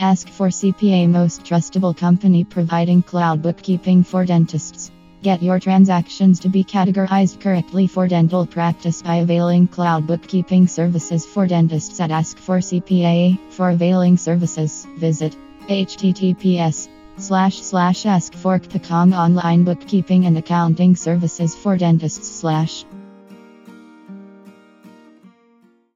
Ask for CPA most trustable company providing cloud bookkeeping for dentists. Get your transactions to be categorized correctly for dental practice by availing cloud bookkeeping services for dentists at Ask for CPA. For availing services, visit https slash slash ask for online bookkeeping and accounting services for dentists slash